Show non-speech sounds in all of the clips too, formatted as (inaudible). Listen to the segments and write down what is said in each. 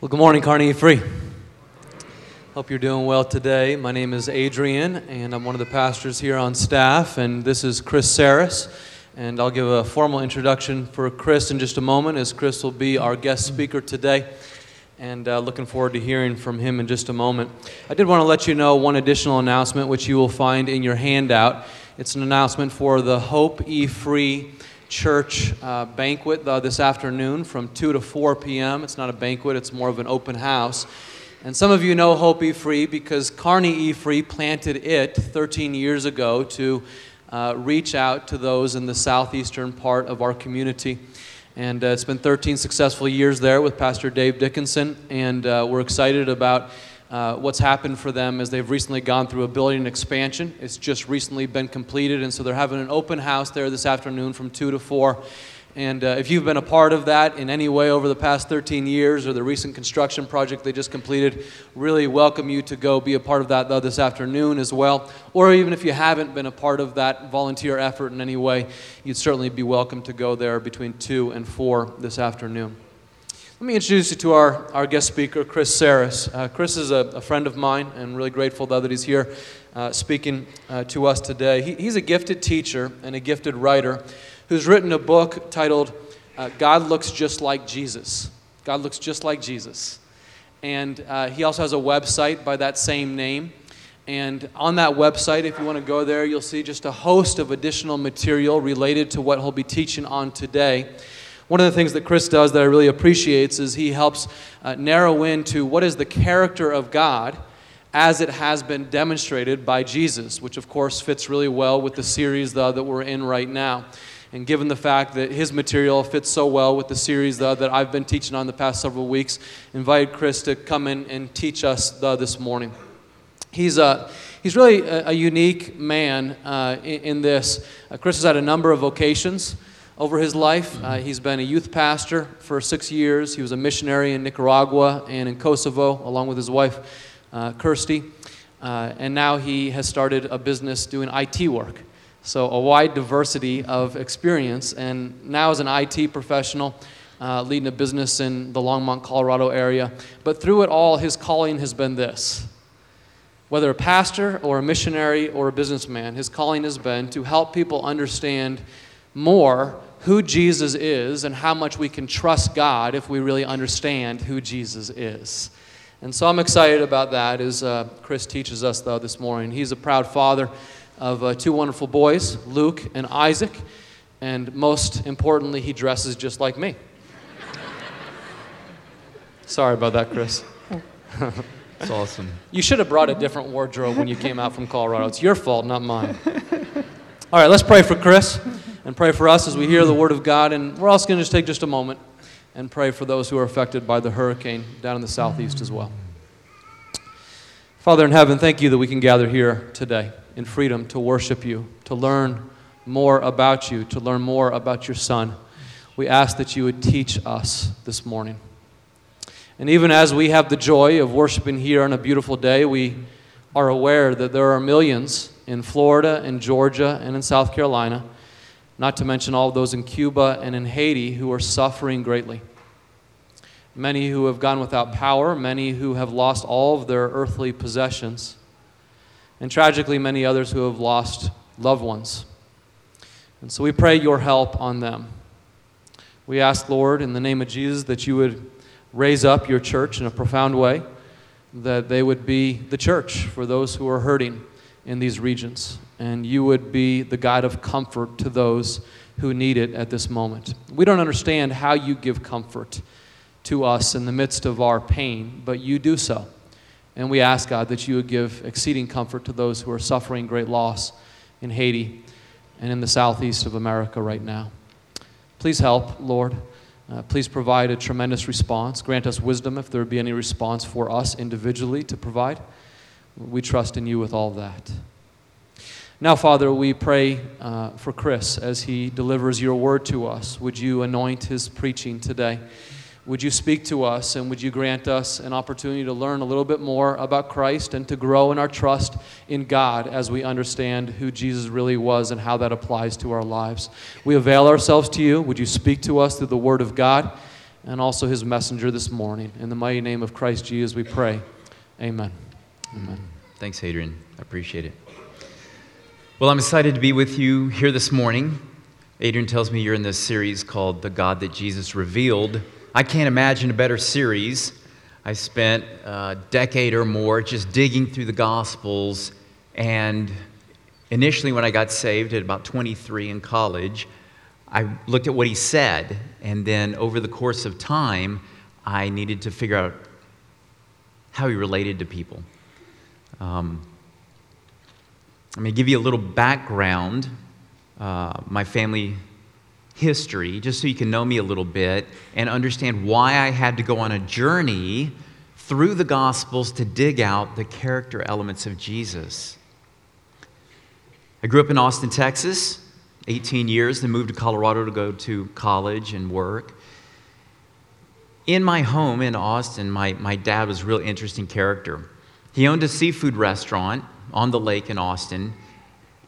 Well, good morning, Carnegie Free. Hope you're doing well today. My name is Adrian, and I'm one of the pastors here on staff, and this is Chris Saris. And I'll give a formal introduction for Chris in just a moment, as Chris will be our guest speaker today. And uh, looking forward to hearing from him in just a moment. I did want to let you know one additional announcement, which you will find in your handout. It's an announcement for the Hope E Free church uh, banquet uh, this afternoon from 2 to 4 p.m. It's not a banquet, it's more of an open house. And some of you know Hope E Free because Kearney E Free planted it 13 years ago to uh, reach out to those in the southeastern part of our community. And uh, it's been 13 successful years there with Pastor Dave Dickinson, and uh, we're excited about uh, what's happened for them is they've recently gone through a building expansion. It's just recently been completed, and so they're having an open house there this afternoon from 2 to 4. And uh, if you've been a part of that in any way over the past 13 years or the recent construction project they just completed, really welcome you to go be a part of that this afternoon as well. Or even if you haven't been a part of that volunteer effort in any way, you'd certainly be welcome to go there between 2 and 4 this afternoon. Let me introduce you to our, our guest speaker, Chris Saris. Uh, Chris is a, a, friend of mine and really grateful that he's here uh, speaking uh, to us today. He, he's a gifted teacher and a gifted writer who's written a book titled uh, God Looks Just Like Jesus. God Looks Just Like Jesus. And uh, he also has a website by that same name. And on that website, if you want to go there, you'll see just a host of additional material related to what he'll be teaching on today. One of the things that Chris does that I really appreciate is he helps uh, narrow into what is the character of God as it has been demonstrated by Jesus, which of course fits really well with the series uh, that we're in right now. And given the fact that his material fits so well with the series uh, that I've been teaching on the past several weeks, invited Chris to come in and teach us uh, this morning. He's, a, he's really a, a unique man uh, in, in, this. Uh, Chris has had a number of vocations over his life. Uh, he's been a youth pastor for six years. He was a missionary in Nicaragua and in Kosovo, along with his wife, uh, Kirsty. Uh, and now he has started a business doing IT work. So, a wide diversity of experience. And now, as an IT professional, uh, leading a business in the Longmont, Colorado area. But through it all, his calling has been this whether a pastor or a missionary or a businessman, his calling has been to help people understand more who Jesus is and how much we can trust God if we really understand who Jesus is. And so I'm excited about that as uh, Chris teaches us, though, this morning. He's a proud father of uh, two wonderful boys, Luke and Isaac, and most importantly, he dresses just like me. (laughs) Sorry about that, Chris. It's awesome. (laughs) You should have brought a different wardrobe when you came out from Colorado. It's your fault, not mine. All right, let's pray for Chris and pray for us as we hear the Word of God. And we're also going to just take just a moment and pray for those who are affected by the hurricane down in the southeast as well. Father in heaven, thank you that we can gather here today in freedom to worship you, to learn more about you, to learn more about your Son. We ask that you would teach us this morning. And even as we have the joy of worshiping here on a beautiful day, we are aware that there are millions in Florida, in Georgia, and in South Carolina not to mention all those in Cuba and in Haiti who are suffering greatly. Many who have gone without power, many who have lost all of their earthly possessions, and tragically, many others who have lost loved ones. And so we pray your help on them. We ask, Lord, in the name of Jesus, that you would raise up your church in a profound way, that they would be the church for those who are hurting in these regions and you would be the God of comfort to those who need it at this moment. We don't understand how you give comfort to us in the midst of our pain, but you do so. And we ask, God, that you would give exceeding comfort to those who are suffering great loss in Haiti and in the southeast of America right now. Please help, Lord. Uh, please provide a tremendous response. Grant us wisdom if there be any response for us individually to provide. We trust in you with all that. Now, Father, we pray uh, for Chris as he delivers your word to us. Would you anoint his preaching today? Would you speak to us and would you grant us an opportunity to learn a little bit more about Christ and to grow in our trust in God as we understand who Jesus really was and how that applies to our lives? We avail ourselves to you. Would you speak to us through the Word of God? and also his messenger this morning. In the mighty name of Christ Jesus, we pray. Amen. Amen. Thanks, Adrian. I appreciate it. Well, I'm excited to be with you here this morning. Adrian tells me you're in this series called The God That Jesus Revealed. I can't imagine a better series. I spent a decade or more just digging through the Gospels, and initially, when I got saved at about 23 in college, I looked at what he said, and then over the course of time, I needed to figure out how he related to people. Um, I'm going to give you a little background, uh, my family history, just so you can know me a little bit and understand why I had to go on a journey through the Gospels to dig out the character elements of Jesus. I grew up in Austin, Texas, 18 years, then moved to Colorado to go to college and work. In my home in Austin, my, my dad was a real interesting character. He owned a seafood restaurant on the lake in Austin,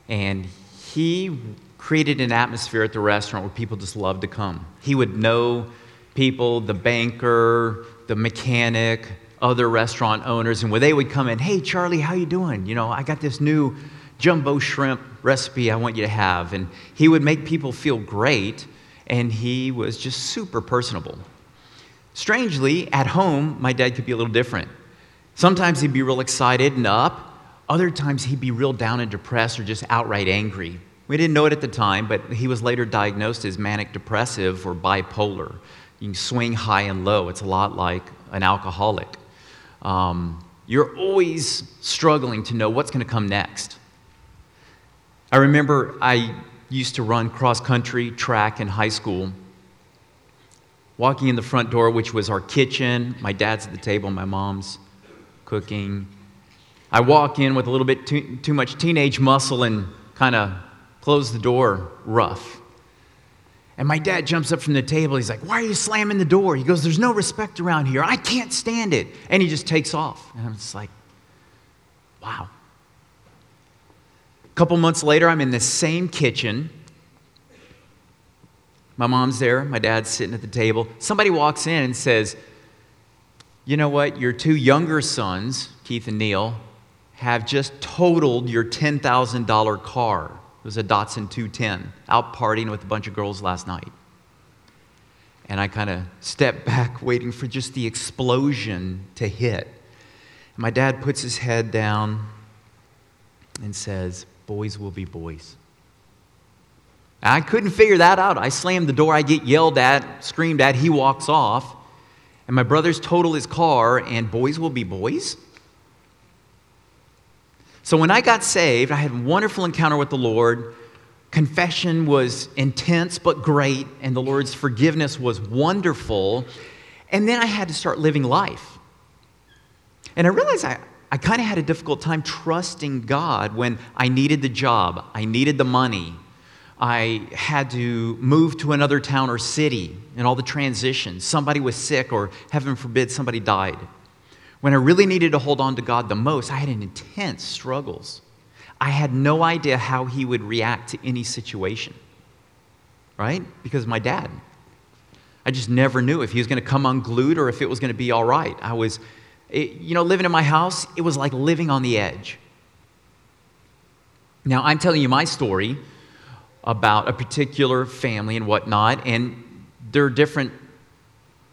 and he created an atmosphere at the restaurant where people just loved to come. He would know people, the banker, the mechanic, other restaurant owners, and where they would come in, hey Charlie, how you doing? You know, I got this new jumbo shrimp recipe I want you to have. And he would make people feel great, and he was just super personable. Strangely, at home, my dad could be a little different. Sometimes he'd be real excited and up, other times, he'd be real down and depressed or just outright angry. We didn't know it at the time, but he was later diagnosed as manic depressive or bipolar. You can swing high and low. It's a lot like an alcoholic. Um, you're always struggling to know what's going to come next. I remember I used to run cross country track in high school. Walking in the front door, which was our kitchen, my dad's at the table, my mom's cooking, I walk in with a little bit too, too much teenage muscle and kind of close the door rough. And my dad jumps up from the table. He's like, Why are you slamming the door? He goes, There's no respect around here. I can't stand it. And he just takes off. And I'm just like, Wow. A couple months later, I'm in the same kitchen. My mom's there. My dad's sitting at the table. Somebody walks in and says, You know what? Your two younger sons, Keith and Neil, have just totaled your $10,000 car. It was a Datsun 210, out partying with a bunch of girls last night. And I kind of stepped (laughs) back, waiting for just the explosion to hit. And my dad puts his head down and says, Boys will be boys. I couldn't figure that out. I slammed the door, I get yelled at, screamed at, he walks off. And my brothers total his car, and boys will be boys? So when I got saved, I had a wonderful encounter with the Lord. Confession was intense but great, and the Lord's forgiveness was wonderful. And then I had to start living life. And I realized I, I kind of had a difficult time trusting God when I needed the job, I needed the money, I had to move to another town or city, and all the transitions. Somebody was sick, or heaven forbid, somebody died. When I really needed to hold on to God the most, I had intense struggles. I had no idea how He would react to any situation, right? Because my dad. I just never knew if he was going to come unglued or if it was going to be all right. I was, it, you know, living in my house, it was like living on the edge. Now, I'm telling you my story about a particular family and whatnot, and there are different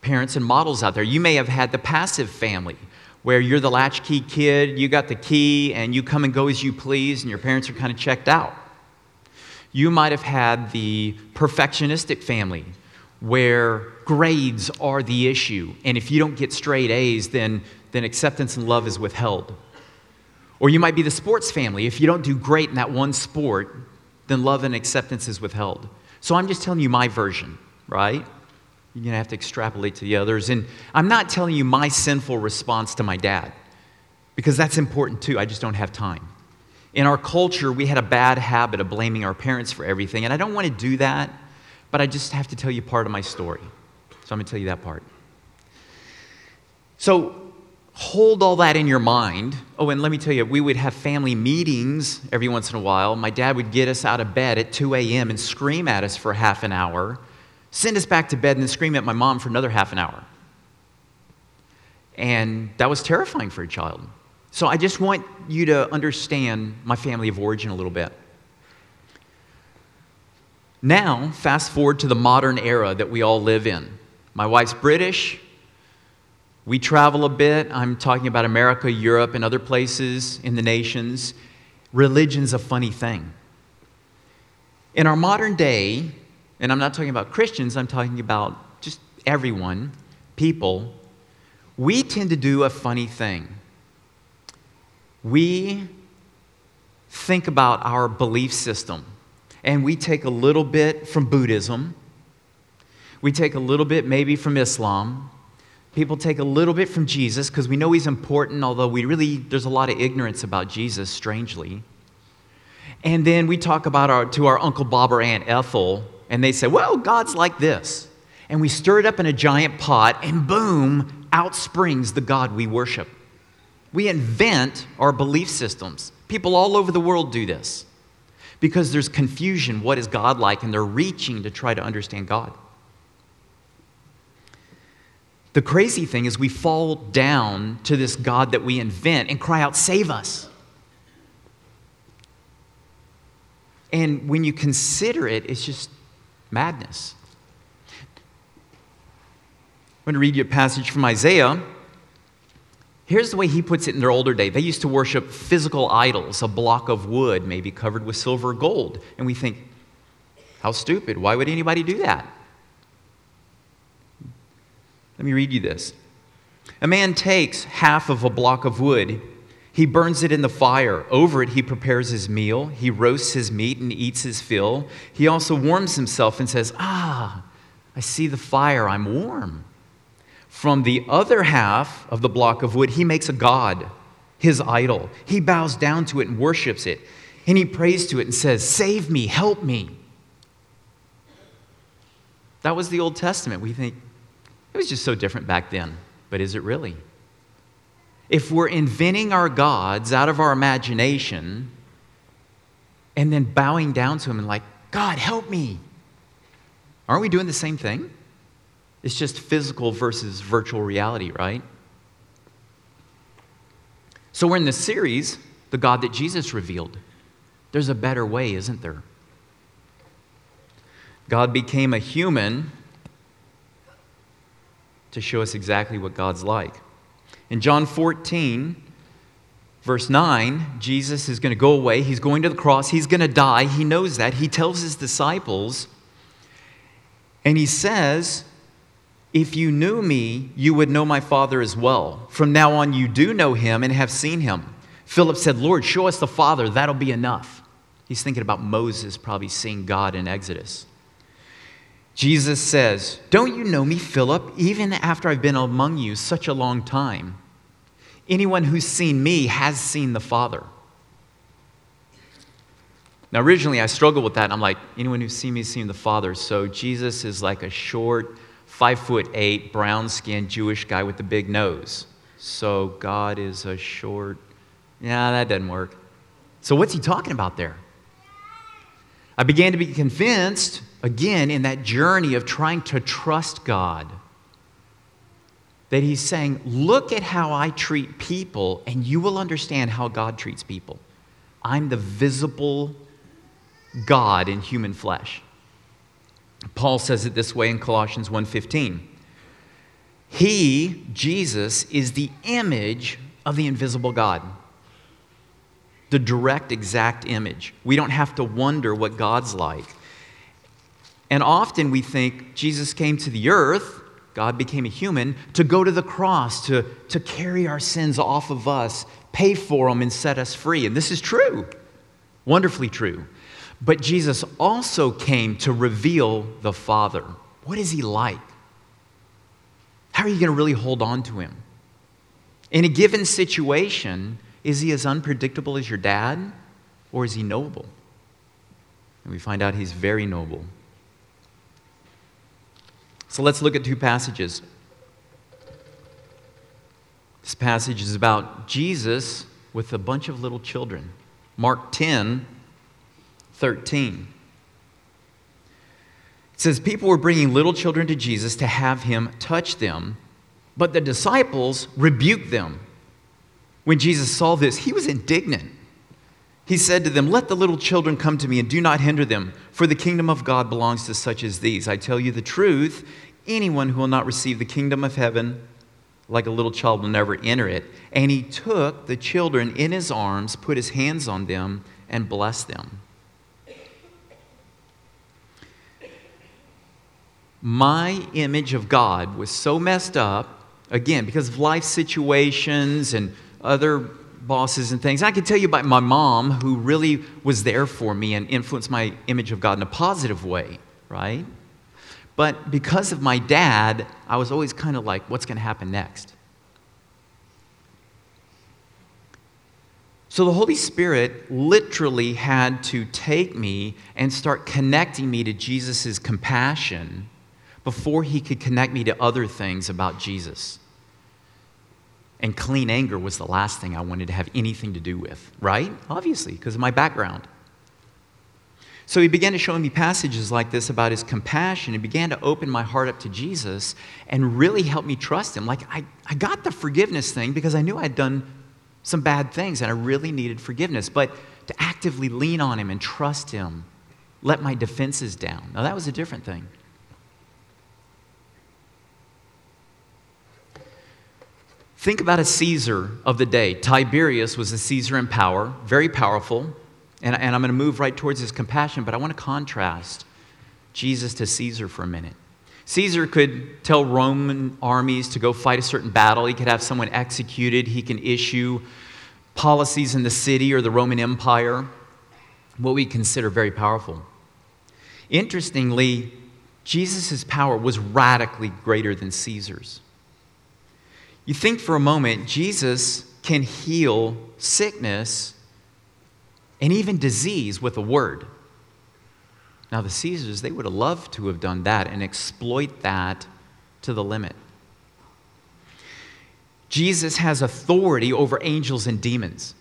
parents and models out there. You may have had the passive family where you're the latchkey kid, you got the key, and you come and go as you please, and your parents are kind of checked out. You might have had the perfectionistic family where grades are the issue, and if you don't get straight A's, then, then acceptance and love is withheld. Or you might be the sports family. If you don't do great in that one sport, then love and acceptance is withheld. So I'm just telling you my version, right? You're going to have to extrapolate to the others. And I'm not telling you my sinful response to my dad, because that's important too. I just don't have time. In our culture, we had a bad habit of blaming our parents for everything, and I don't want to do that, but I just have to tell you part of my story. So I'm going to tell you that part. So hold all that in your mind. Oh, and let me tell you, we would have family meetings every once in a while. My dad would get us out of bed at 2 a.m. and scream at us for half an hour send us back to bed, and then scream at my mom for another half an hour. And that was terrifying for a child. So I just want you to understand my family of origin a little bit. Now, fast forward to the modern era that we all live in. My wife's British. We travel a bit. I'm talking about America, Europe, and other places in the nations. Religion's a funny thing. In our modern day, and I'm not talking about Christians, I'm talking about just everyone, people, we tend to do a funny thing. We think about our belief system and we take a little bit from Buddhism, we take a little bit maybe from Islam. People take a little bit from Jesus because we know he's important, although we really, there's a lot of ignorance about Jesus, strangely. And then we talk about our, to our Uncle Bob or Aunt Ethel, and they say, well, God's like this. And we stir it up in a giant pot, and boom, out springs the God we worship. We invent our belief systems. People all over the world do this because there's confusion. What is God like? And they're reaching to try to understand God. The crazy thing is, we fall down to this God that we invent and cry out, Save us. And when you consider it, it's just madness. I'm going to read you a passage from Isaiah. Here's the way he puts it in their older day. They used to worship physical idols, a block of wood, maybe covered with silver or gold. And we think, how stupid. Why would anybody do that? Let me read you this. A man takes half of a block of wood, he burns it in the fire. Over it, he prepares his meal, he roasts his meat and eats his fill. He also warms himself and says, Ah, I see the fire, I'm warm. From the other half of the block of wood, he makes a god, his idol. He bows down to it and worships it. And he prays to it and says, Save me, help me. That was the Old Testament. We think it was just so different back then. But is it really? If we're inventing our gods out of our imagination and then bowing down to him and like, God, help me, aren't we doing the same thing? It's just physical versus virtual reality, right? So we're in this series, the God that Jesus revealed. There's a better way, isn't there? God became a human to show us exactly what God's like. In John 14, verse 9, Jesus is going to go away. He's going to the cross. He's going to die. He knows that. He tells his disciples, and he says, if you knew me, you would know my Father as well. From now on, you do know him and have seen him. Philip said, Lord, show us the Father. That'll be enough. He's thinking about Moses probably seeing God in Exodus. Jesus says, Don't you know me, Philip, even after I've been among you such a long time? Anyone who's seen me has seen the Father. Now, originally I struggled with that. I'm like, anyone who's seen me has seen the Father. So Jesus is like a short, five foot eight, brown skinned Jewish guy with a big nose. So God is a short, yeah, that doesn't work. So what's he talking about there? I began to be convinced, again, in that journey of trying to trust God, that he's saying, Look at how I treat people, and you will understand how God treats people. I'm the visible God in human flesh. Paul says it this way in Colossians 1:15. He, Jesus, is the image of the invisible God. The direct exact image. We don't have to wonder what God's like. And often we think Jesus came to the earth, God became a human, to go to the cross, to, to carry our sins off of us, pay for them, and set us free. And this is true, wonderfully true. But Jesus also came to reveal the Father. What is he like? How are you going to really hold on to him? In a given situation, is he as unpredictable as your dad or is he noble? And we find out he's very noble. So let's look at two passages. This passage is about Jesus with a bunch of little children. Mark 10, 13. It says people were bringing little children to Jesus to have him touch them, but the disciples rebuked them. When Jesus saw this, he was indignant. He said to them, Let the little children come to me and do not hinder them, for the kingdom of God belongs to such as these. I tell you the truth, anyone who will not receive the kingdom of heaven like a little child will never enter it. And he took the children in his arms, put his hands on them, and blessed them. my image of God was so messed up, again, because of life situations and other bosses and things. I can tell you about my mom, who really was there for me and influenced my image of God in a positive way, right? But because of my dad, I was always kind of like, what's going to happen next? So the Holy Spirit literally had to take me and start connecting me to Jesus' compassion before he could connect me to other things about Jesus. And clean anger was the last thing I wanted to have anything to do with, right? Obviously, because of my background. So he began to show me passages like this about his compassion. He began to open my heart up to Jesus and really help me trust him. Like, I, I got the forgiveness thing because I knew I'd done some bad things and I really needed forgiveness. But to actively lean on him and trust him, let my defenses down. Now, that was a different thing. Think about a Caesar of the day. Tiberius was a Caesar in power, very powerful. And, and I'm going to move right towards his compassion, but I want to contrast Jesus to Caesar for a minute. Caesar could tell Roman armies to go fight a certain battle. He could have someone executed. He can issue policies in the city or the Roman Empire, what we consider very powerful. Interestingly, Jesus' power was radically greater than Caesar's. You think for a moment, Jesus can heal sickness and even disease with a word. Now, the Caesars, they would have loved to have done that and exploit that to the limit. Jesus has authority over angels and demons.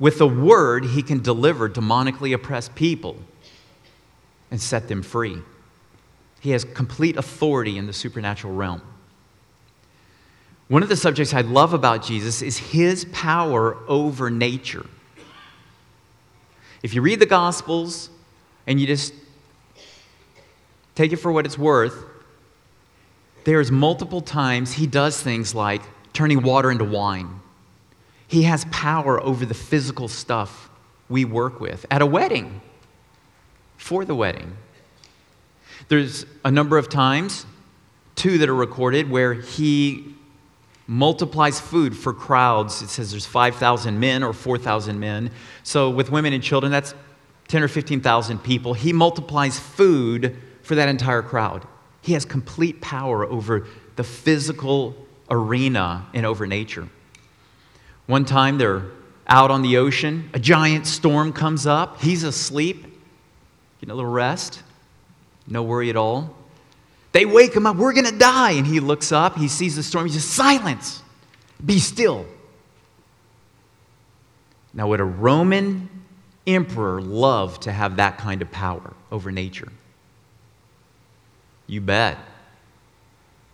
With a word, he can deliver demonically oppressed people and set them free. He has complete authority in the supernatural realm. One of the subjects I love about Jesus is his power over nature. If you read the Gospels and you just take it for what it's worth, there's multiple times he does things like turning water into wine. He has power over the physical stuff we work with at a wedding, for the wedding. There's a number of times, two that are recorded, where he multiplies food for crowds. It says there's 5,000 men or 4,000 men. So with women and children, that's 10 or 15,000 people. He multiplies food for that entire crowd. He has complete power over the physical arena and over nature. One time they're out on the ocean, a giant storm comes up. He's asleep, getting a little rest, no worry at all. They wake him up, we're going to die. And he looks up, he sees the storm, he says, Silence, be still. Now, would a Roman emperor love to have that kind of power over nature? You bet.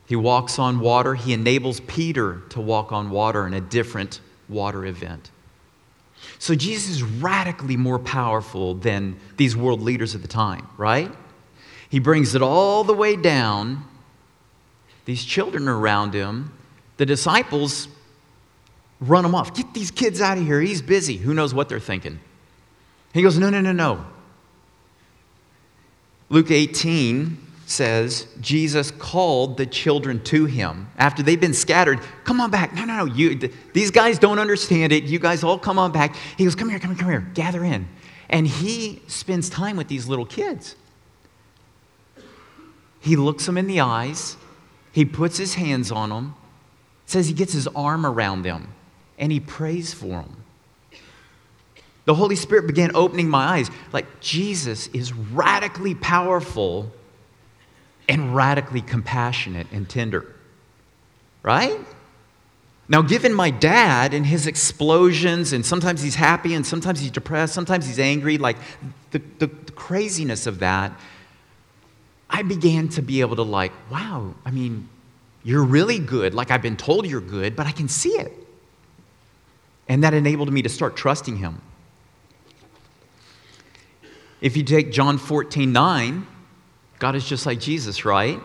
He walks on water. He enables Peter to walk on water in a different water event. So Jesus is radically more powerful than these world leaders of the time, right? He brings it all the way down. These children are around him. The disciples run him off. Get these kids out of here. He's busy. Who knows what they're thinking? He goes, No, no, no, no. Luke 18 says Jesus called the children to him after they've been scattered. Come on back. No, no, no. You, th- these guys don't understand it. You guys all come on back. He goes, Come here, come here, come here. Gather in. And he spends time with these little kids. He looks them in the eyes, he puts his hands on them, says he gets his arm around them, and he prays for them. The Holy Spirit began opening my eyes. Like Jesus is radically powerful and radically compassionate and tender. Right? Now, given my dad and his explosions, and sometimes he's happy and sometimes he's depressed, sometimes he's angry, like the, the, the craziness of that, I began to be able to, like, wow, I mean, you're really good. Like I've been told you're good, but I can see it. And that enabled me to start trusting him. If you take John 14, 9, God is just like Jesus, right?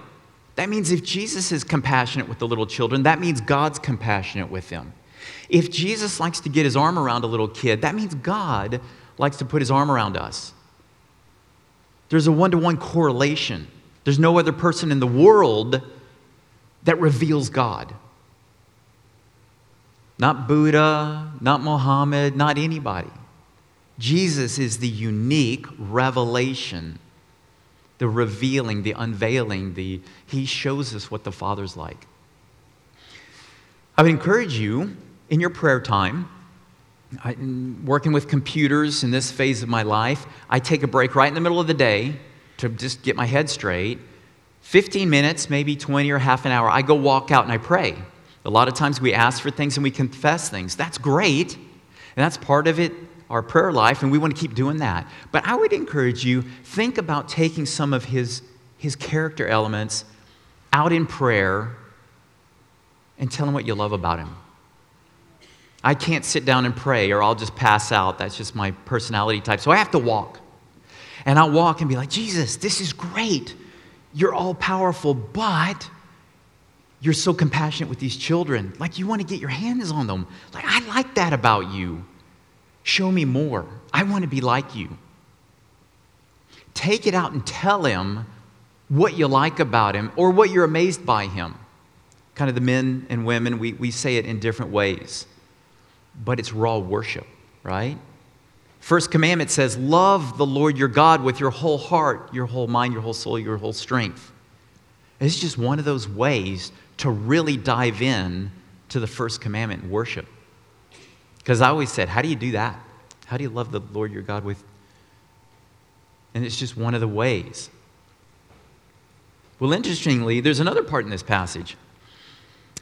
That means if Jesus is compassionate with the little children, that means God's compassionate with them. If Jesus likes to get his arm around a little kid, that means God likes to put his arm around us. There's a one to one correlation. There's no other person in the world that reveals God. Not Buddha, not Muhammad, not anybody. Jesus is the unique revelation, the revealing, the unveiling, the he shows us what the Father's like. I would encourage you in your prayer time, I, working with computers in this phase of my life, I take a break right in the middle of the day to just get my head straight. 15 minutes, maybe 20 or half an hour, I go walk out and I pray. A lot of times we ask for things and we confess things. That's great. And that's part of it, our prayer life, and we want to keep doing that. But I would encourage you, think about taking some of his, his character elements out in prayer and tell him what you love about him. I can't sit down and pray or I'll just pass out. That's just my personality type. So I have to walk. And I'll walk and be like, Jesus, this is great. You're all powerful, but you're so compassionate with these children. Like you want to get your hands on them. Like, I like that about you. Show me more. I want to be like you. Take it out and tell him what you like about him or what you're amazed by him. Kind of the men and women, we, we say it in different ways but it's raw worship, right? First commandment says, Love the Lord your God with your whole heart, your whole mind, your whole soul, your whole strength. It's just one of those ways to really dive in to the first commandment and worship. Because I always said, How do you do that? How do you love the Lord your God with? And it's just one of the ways. Well, interestingly, there's another part in this passage.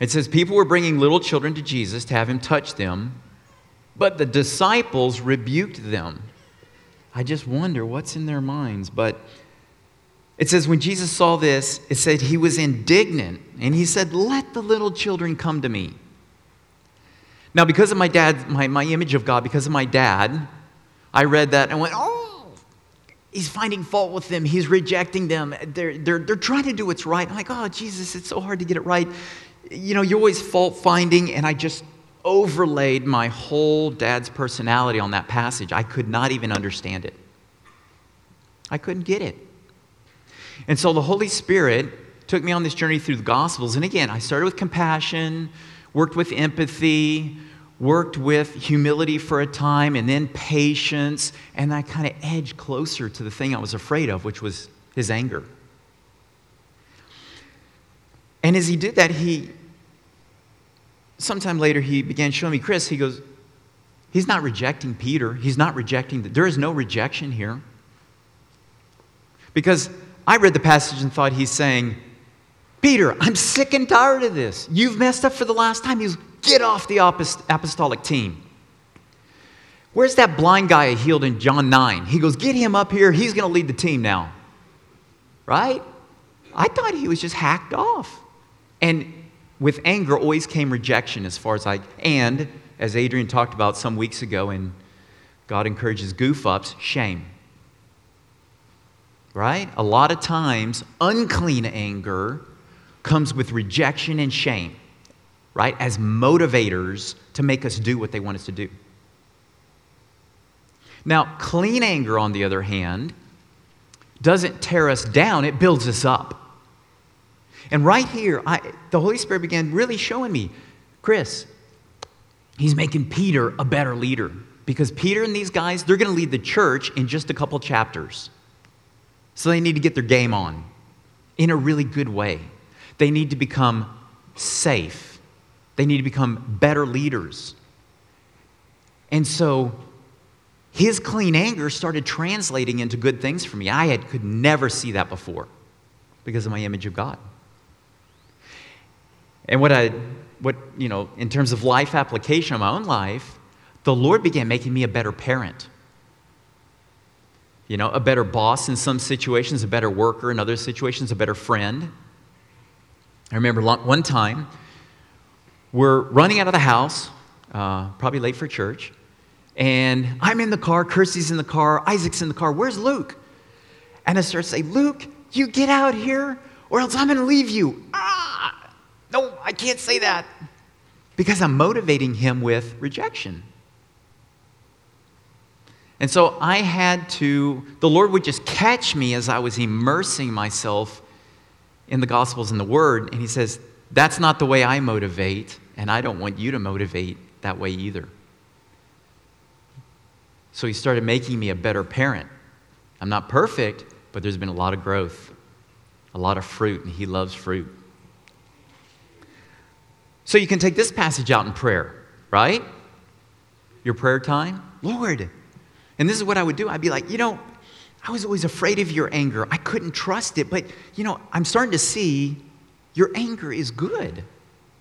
It says, People were bringing little children to Jesus to have him touch them, but the disciples rebuked them. I just wonder what's in their minds. But it says, when Jesus saw this, it said he was indignant and he said, Let the little children come to me. Now, because of my dad, my, my image of God, because of my dad, I read that and went, Oh, he's finding fault with them. He's rejecting them. They're, they're, they're trying to do what's right. I'm like, Oh, Jesus, it's so hard to get it right. You know, you're always fault finding, and I just overlaid my whole dad's personality on that passage. I could not even understand it. I couldn't get it. And so the Holy Spirit took me on this journey through the Gospels. And again, I started with compassion, worked with empathy, worked with humility for a time, and then patience. And I kind of edged closer to the thing I was afraid of, which was his anger. And as he did that, he, sometime later, he began showing me, Chris, he goes, he's not rejecting Peter. He's not rejecting, the, there is no rejection here. Because I read the passage and thought he's saying, Peter, I'm sick and tired of this. You've messed up for the last time. He's get off the apostolic team. Where's that blind guy I healed in John 9? He goes, Get him up here. He's going to lead the team now. Right? I thought he was just hacked off. And with anger always came rejection as far as I, and as Adrian talked about some weeks ago, and God encourages goof ups, shame right? A lot of times, unclean anger comes with rejection and shame, right? As motivators to make us do what they want us to do. Now, clean anger, on the other hand, doesn't tear us down, it builds us up. And right here, I, the Holy Spirit began really showing me Chris, he's making Peter a better leader because Peter and these guys, they're going to lead the church in just a couple chapters. So they need to get their game on in a really good way. They need to become safe. They need to become better leaders. And so his clean anger started translating into good things for me. I had, could never see that before because of my image of God. And what I, what, you know, in terms of life application of my own life, the Lord began making me a better parent. You know, a better boss in some situations, a better worker in other situations, a better friend. I remember one time, we're running out of the house, uh, probably late for church, and I'm in the car, Kirsty's in the car, Isaac's in the car. Where's Luke? And I start to say, Luke, you get out here, or else I'm to leave you. Ah, no, I can't say that because I'm motivating him with rejection. And so I had to, the Lord would just catch me as I was immersing myself in the Gospels and the Word. And He says, That's not the way I motivate, and I don't want you to motivate that way either. So He started making me a better parent. I'm not perfect, but there's been a lot of growth, a lot of fruit, and He loves fruit. So you can take this passage out in prayer, right? Your prayer time. Lord, and this is what I would do. I'd be like, you know, I was always afraid of your anger. I couldn't trust it. But, you know, I'm starting to see your anger is good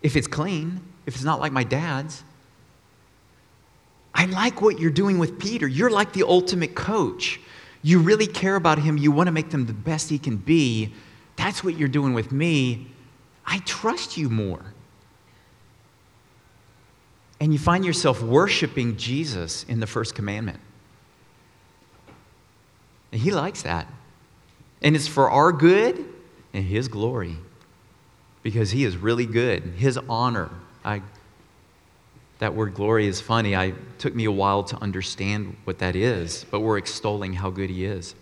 if it's clean, if it's not like my dad's. I like what you're doing with Peter. You're like the ultimate coach. You really care about him. You want to make them the best he can be. That's what you're doing with me. I trust you more. And you find yourself worshiping Jesus in the first commandment. And He likes that. And it's for our good and His glory because He is really good. His honor. I, that word glory is funny. I took me a while to understand what that is, but we're extolling how good He is.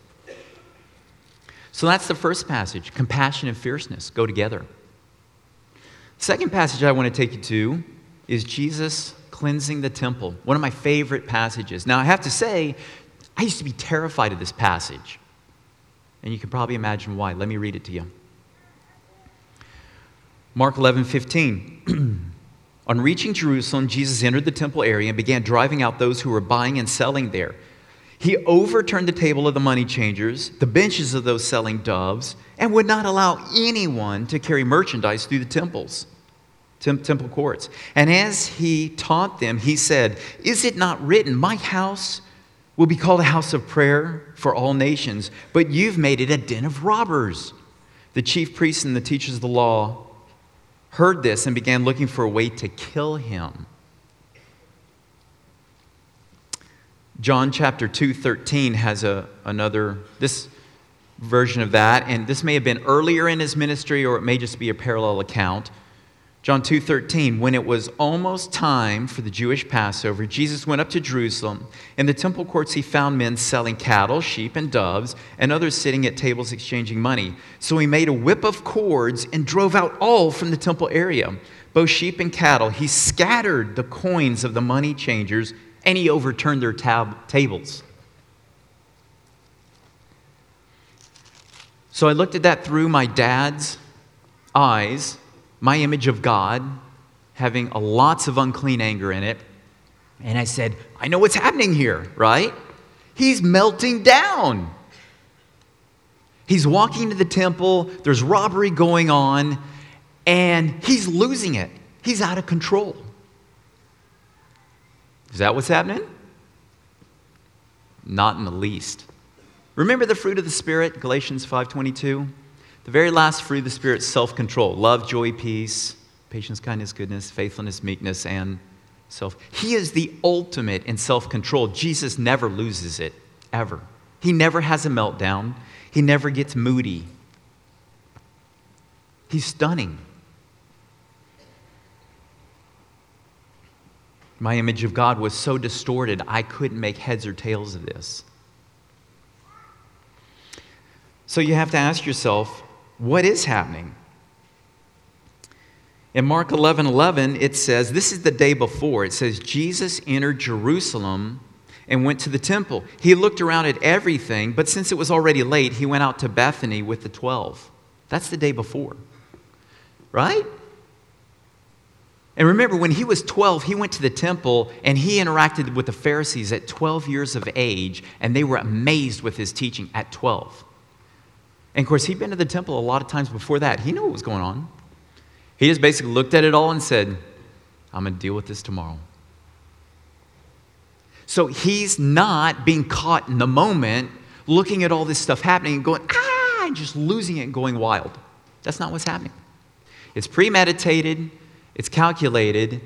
So that's the first passage. Compassion and fierceness go together. Second passage I want to take you to is Jesus cleansing the temple. One of my favorite passages. Now, I have to say, I used to be terrified of this passage. And you can probably imagine why. Let me read it to you. Mark 11, 15. (clears throat) On reaching Jerusalem, Jesus entered the temple area and began driving out those who were buying and selling there. He overturned the table of the money changers, the benches of those selling doves, and would not allow anyone to carry merchandise through the temples, temple courts. And as he taught them, he said, Is it not written, My house will be called a house of prayer for all nations, but you've made it a den of robbers. The chief priests and the teachers of the law heard this and began looking for a way to kill him. John chapter 2, 13 has a, another, this version of that, and this may have been earlier in his ministry or it may just be a parallel account. John 2:13 when it was almost time for the Jewish Passover Jesus went up to Jerusalem. In the temple courts he found men selling cattle sheep and doves and others sitting at tables exchanging money. So he made a whip of cords and drove out all from the temple area. Both sheep and cattle he scattered the coins of the money changers and he overturned their tab- tables. So I looked at that through my dad's eyes my image of God, having lots of unclean anger in it. And I said, I know what's happening here, right? He's melting down. He's walking to the temple, there's robbery going on, and he's losing it. He's out of control. Is that what's happening? Not in the least. Remember the fruit of the spirit, Galatians 5:22? The very last fruit of the Spirit self control love, joy, peace, patience, kindness, goodness, faithfulness, meekness, and self. He is the ultimate in self control. Jesus never loses it, ever. He never has a meltdown, he never gets moody. He's stunning. My image of God was so distorted, I couldn't make heads or tails of this. So you have to ask yourself what is happening? In Mark 11 11, it says, This is the day before. It says, Jesus entered Jerusalem and went to the temple. He looked around at everything, but since it was already late, he went out to Bethany with the 12. That's the day before. Right? And remember, when he was 12, he went to the temple and he interacted with the Pharisees at 12 years of age, and they were amazed with his teaching at 12. And of course, he'd been to the temple a lot of times before that. He knew what was going on. He just basically looked at it all and said, I'm going to deal with this tomorrow. So he's not being caught in the moment looking at all this stuff happening and going, ah, and just losing it and going wild. That's not what's happening. It's premeditated, it's calculated,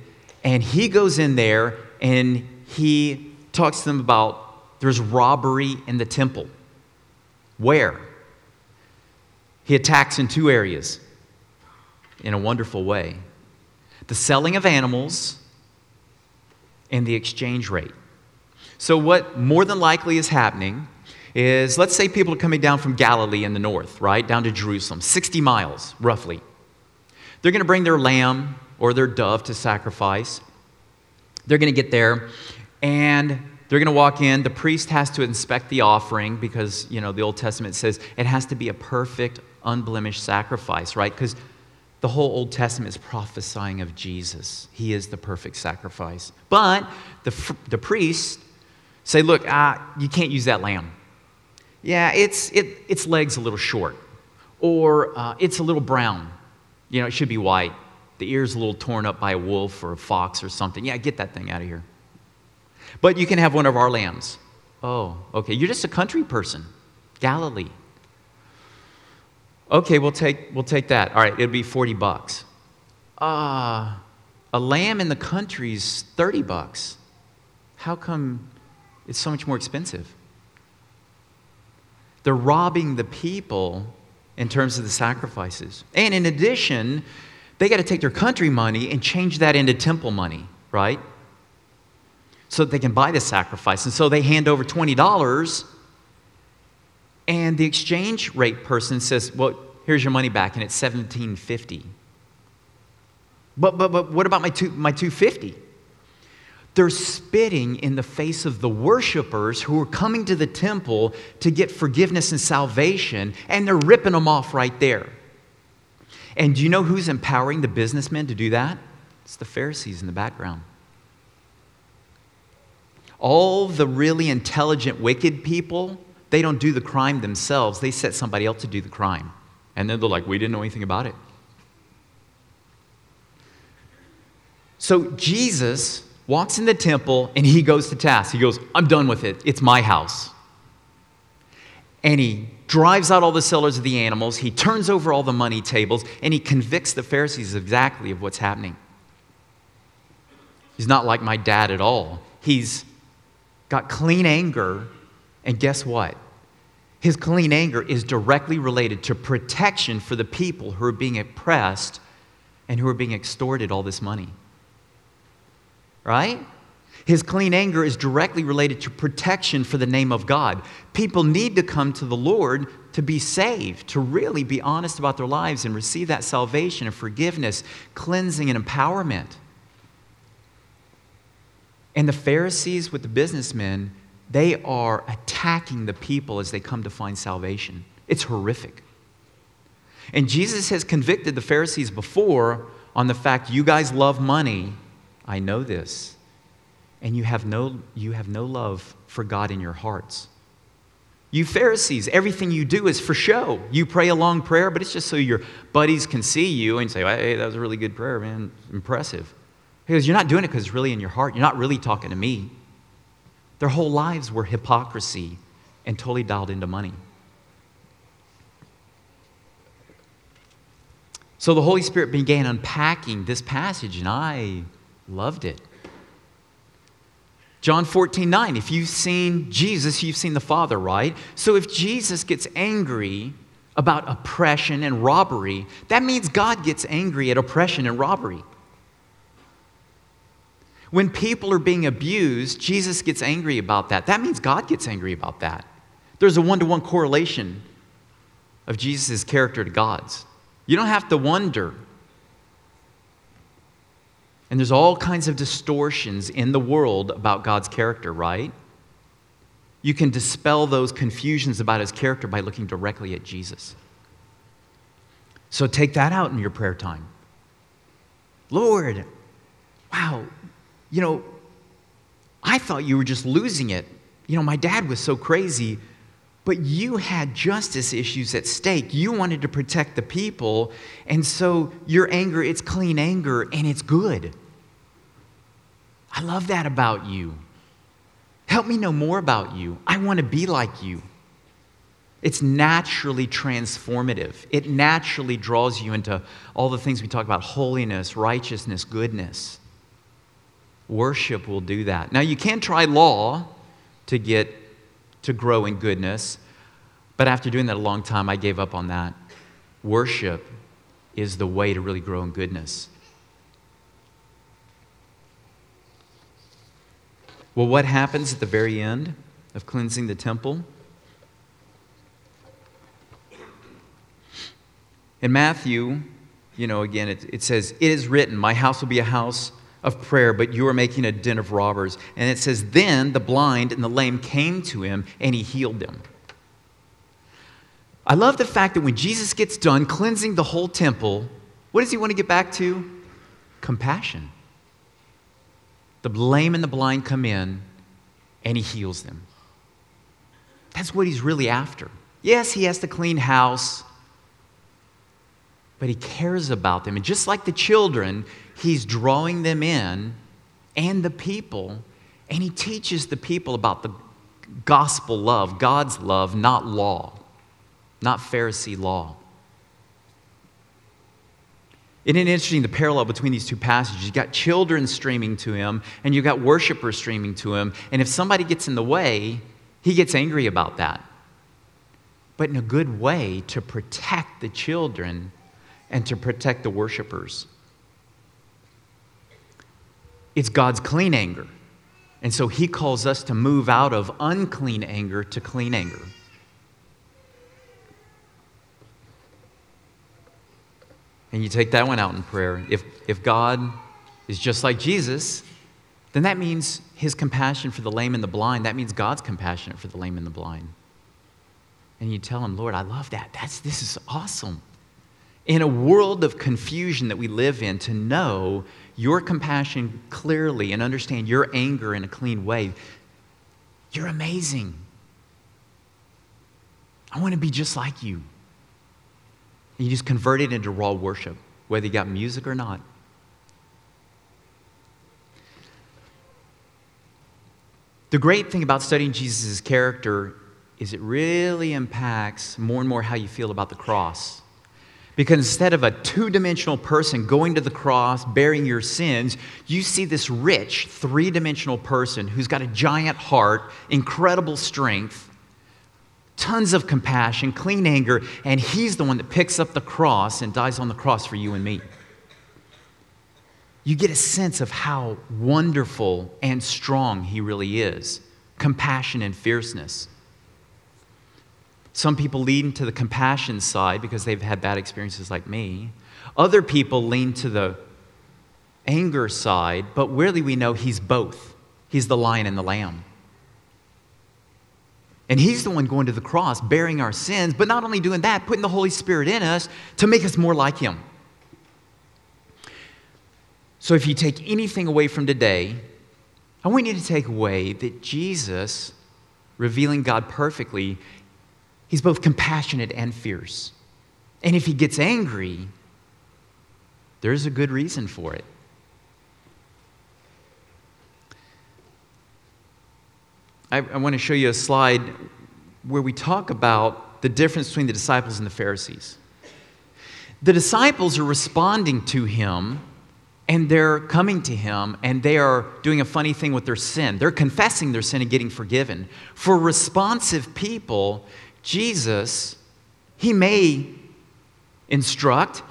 and he goes in there and he talks to them about there's robbery in the temple. Where? He attacks in two areas in a wonderful way the selling of animals and the exchange rate. So, what more than likely is happening is let's say people are coming down from Galilee in the north, right, down to Jerusalem, 60 miles roughly. They're going to bring their lamb or their dove to sacrifice. They're going to get there and they're going to walk in. The priest has to inspect the offering because, you know, the Old Testament says it has to be a perfect, unblemished sacrifice, right? Because the whole Old Testament is prophesying of Jesus. He is the perfect sacrifice. But the, the priests say, look, uh, you can't use that lamb. Yeah, it's, it, its leg's a little short, or uh, it's a little brown. You know, it should be white. The ear's a little torn up by a wolf or a fox or something. Yeah, get that thing out of here. But you can have one of our lambs. Oh, okay. You're just a country person. Galilee. Okay, we'll take, we'll take that. All right, it'll be 40 bucks. Ah, uh, a lamb in the country is 30 bucks. How come it's so much more expensive? They're robbing the people in terms of the sacrifices. And in addition, they got to take their country money and change that into temple money, right? So that they can buy the sacrifice. And so they hand over $20 and the exchange rate person says, Well, here's your money back, and it's 1750 But, but, but what about my, two, my 250 They're spitting in the face of the worshipers who are coming to the temple to get forgiveness and salvation, and they're ripping them off right there. And do you know who's empowering the businessmen to do that? It's the Pharisees in the background. All the really intelligent, wicked people they don't do the crime themselves, they set somebody else to do the crime. And then they're like, we didn't know anything about it. So Jesus walks in the temple and he goes to task. He goes, I'm done with it. It's my house. And he drives out all the sellers of the animals, he turns over all the money tables, and he convicts the Pharisees exactly of what's happening. He's not like my dad at all. He's got clean anger, and guess what? His clean anger is directly related to protection for the people who are being oppressed and who are being extorted all this money. Right? His clean anger is directly related to protection for the name of God. People need to come to the Lord to be saved, to really be honest about their lives and receive that salvation and forgiveness, cleansing, and empowerment. And the Pharisees with the businessmen they are attacking the people as they come to find salvation. It's horrific. And Jesus has convicted the Pharisees before on the fact you guys love money. I know this. And you have no, you have no love for God in your hearts. You Pharisees, everything you do is for show. You pray a long prayer, but it's just so your buddies can see you and say, hey, that was a really good prayer, man. Impressive. Because you're not doing it because it's really in your heart. You're not really talking to me. Their whole lives were hypocrisy and totally dialed into money. So the Holy Spirit began unpacking this passage, and I loved it. John 14, 9. If you've seen Jesus, you've seen the Father, right? So if Jesus gets angry about oppression and robbery, that means God gets angry at oppression and robbery. When people are being abused, Jesus gets angry about that. That means God gets angry about that. There's a one to one correlation of Jesus' character to God's. You don't have to wonder. And there's all kinds of distortions in the world about God's character, right? You can dispel those confusions about his character by looking directly at Jesus. So take that out in your prayer time. Lord, wow, you know, I thought you were just losing it. You know, my dad was so crazy, but you had justice issues at stake. You wanted to protect the people, and so your anger, it's clean anger, and it's good. I love that about you. Help me know more about you. I want to be like you. It's naturally transformative. It naturally draws you into all the things we talk about holiness, righteousness, goodness. Worship will do that. Now, you can try law to get to grow in goodness, but after doing that a long time, I gave up on that. Worship is the way to really grow in goodness. Well, what happens at the very end of cleansing the temple? In Matthew, you know, again, it, it, says, It is written, My house will be a house of prayer, but you are making a den of robbers. And it says, Then the blind and the lame came to him, and he healed them. I love the fact that when Jesus gets done cleansing the whole temple, what does he want to get back to? Compassion. The lame and the blind come in, and he heals them. That's what he's really after. Yes, he has to clean house, but he cares about them. And just like the children, he's drawing them in and the people, and he teaches the people about the gospel love, God's love, not law, not Pharisee law. Isn't it interesting the parallel between these two passages? You've got children streaming to him, and you've got worshipers streaming to him. And if somebody gets in the way, he gets angry about that. But in a good way to protect the children and to protect the worshipers. It's God's clean anger. And so he calls us to move out of unclean anger to clean anger. and you take that one out in prayer. If, if God is just like Jesus, then that means his compassion for the lame and the blind. That means God's compassionate for the lame and the blind. And you tell him, Lord, I love that. That's, this is awesome. In a world of confusion that we live in, to know your compassion clearly and understand your anger in a clean way, you're amazing. I want to be just like you. And you just convert it into raw worship, whether you got music or not. The great thing about studying Jesus' character is it really impacts more and more how you feel about the cross. Because instead of a two dimensional person going to the cross, bearing your sins, you see this rich, three dimensional person who's got a giant heart, incredible strength, tons of compassion, clean anger, and he's the one that picks up the cross and dies on the cross for you and me. You get a sense of how wonderful and strong he really is compassion and fierceness. Some people lean to the compassion side because they've had bad experiences like me. Other people lean to the anger side, but really we know he's both. He's the lion and the lamb. And He's the one going to the cross, bearing our sins, but not only doing that, putting the Holy Spirit in us to make us more like Him. So if you take anything away from today, I want you to take away that Jesus, revealing God perfectly, He's both compassionate and fierce. And if He gets angry, there's a good reason for it. I, I want to show you a slide where we talk about the difference between the disciples and the Pharisees. The disciples are responding to him and they're coming to him and they are doing a funny thing with their sin. They're confessing their sin and getting forgiven. For responsive people, Jesus, he may instruct,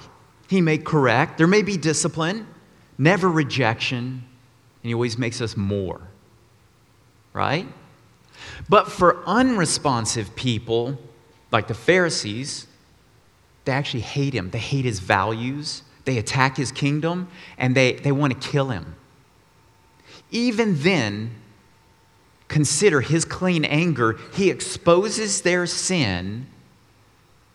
he may correct, there may be discipline, never rejection, and he always makes us more. Right? But for unresponsive people, like the Pharisees, they actually hate him. They hate his values, they attack his kingdom, and they, they want to kill him. Even then, consider his clean anger. He exposes their sin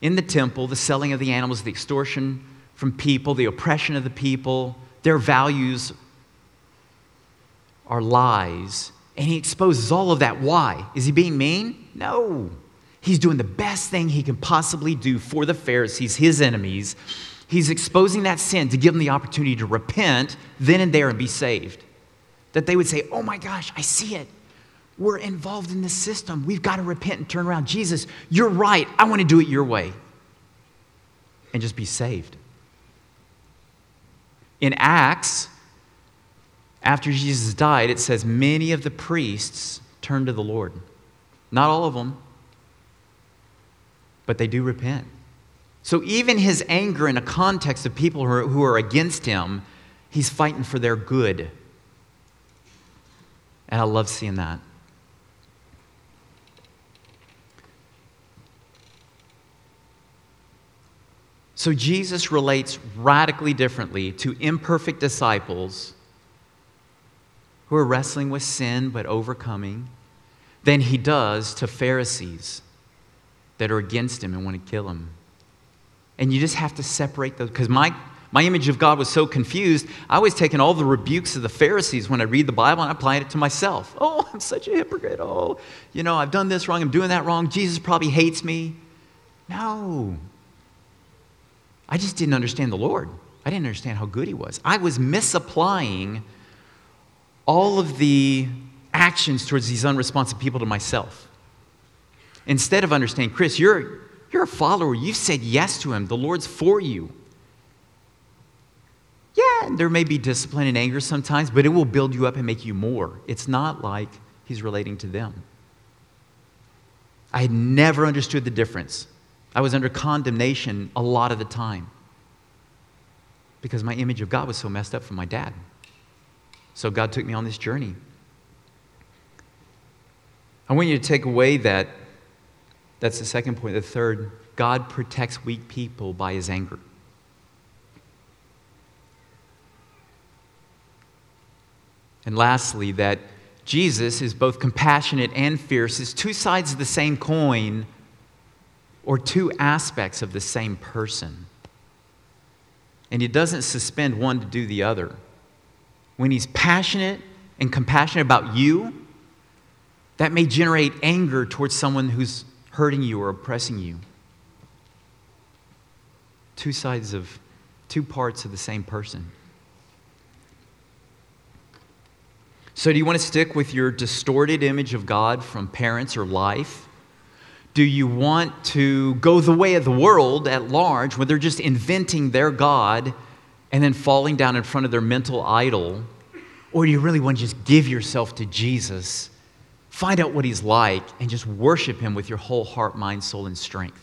in the temple, the selling of the animals, the extortion from people, the oppression of the people. Their values are lies and he exposes all of that. Why? Is he being mean? No. He's doing the best thing he can possibly do for the Pharisees, his enemies. He's exposing that sin to give them the opportunity to repent then and there and be saved. That they would say, Oh my gosh, I see it. We're involved in this system. We've got to repent and turn around. Jesus, you're right. I want to do it your way. And just be saved. In Acts, after Jesus died, it says many of the priests turned to the Lord. Not all of them, but they do repent. So even his anger in a context of people who are, who are against him, he's fighting for their good. And I love seeing that. So Jesus relates radically differently to imperfect disciples who are wrestling with sin but overcoming than he does to Pharisees that are against him and want to kill him. And you just have to separate those because my my image of God was so confused, I was taking all the rebukes of the Pharisees when I read the Bible and applying it to myself. (laughs) Oh, I'm such a hypocrite. Oh, you know, I've done this wrong, I'm doing that wrong. Jesus probably hates me. No. I just didn't understand the Lord. I didn't understand how good He was. I was misapplying all of the actions towards these unresponsive people to myself. Instead of understanding, Chris, you're, you're a follower. You've said yes to Him. The Lord's for you. Yeah, there may be discipline and anger sometimes, but it will build you up and make you more. It's not like He's relating to them. I had never understood the difference. I was under condemnation a lot of the time because my image of God was so messed up from my dad. So God took me on this journey. I want you to take away that that's the second point. The third, God protects weak people by his anger. And lastly, that Jesus is both compassionate and fierce, is two sides of the same coin or two aspects of the same person. And he doesn't suspend one to do the other. When he's passionate and compassionate about you, that may generate anger towards someone who's hurting you or oppressing you. Two sides of, two parts of the same person. So, do you want to stick with your distorted image of God from parents or life? Do you want to go the way of the world at large, where they're just inventing their God and then falling down in front of their mental idol? Or do you really want to just give yourself to Jesus, find out what He's like, and just worship Him with your whole heart, mind, soul, and strength?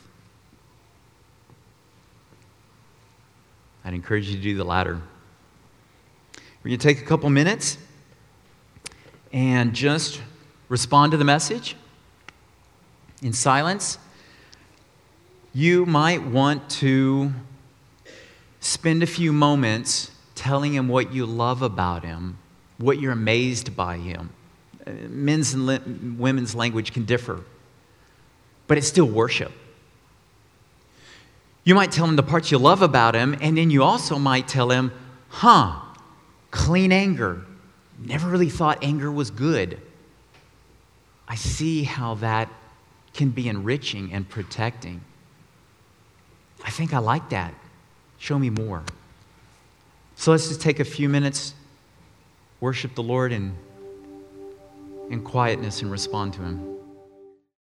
I'd encourage you to do the latter. We're going to take a couple minutes and just respond to the message in silence. You might want to spend a few moments telling him what you love about him, what you're amazed by him. Uh, men's and women's language can differ, but it's still worship. You might tell him the parts you love about him, and then you also might tell him, huh, clean anger. Never really thought anger was good. I see how that can be enriching and protecting. I think I like that. Show me more. So let's just take a few minutes, worship the Lord in, in quietness, and respond to Him.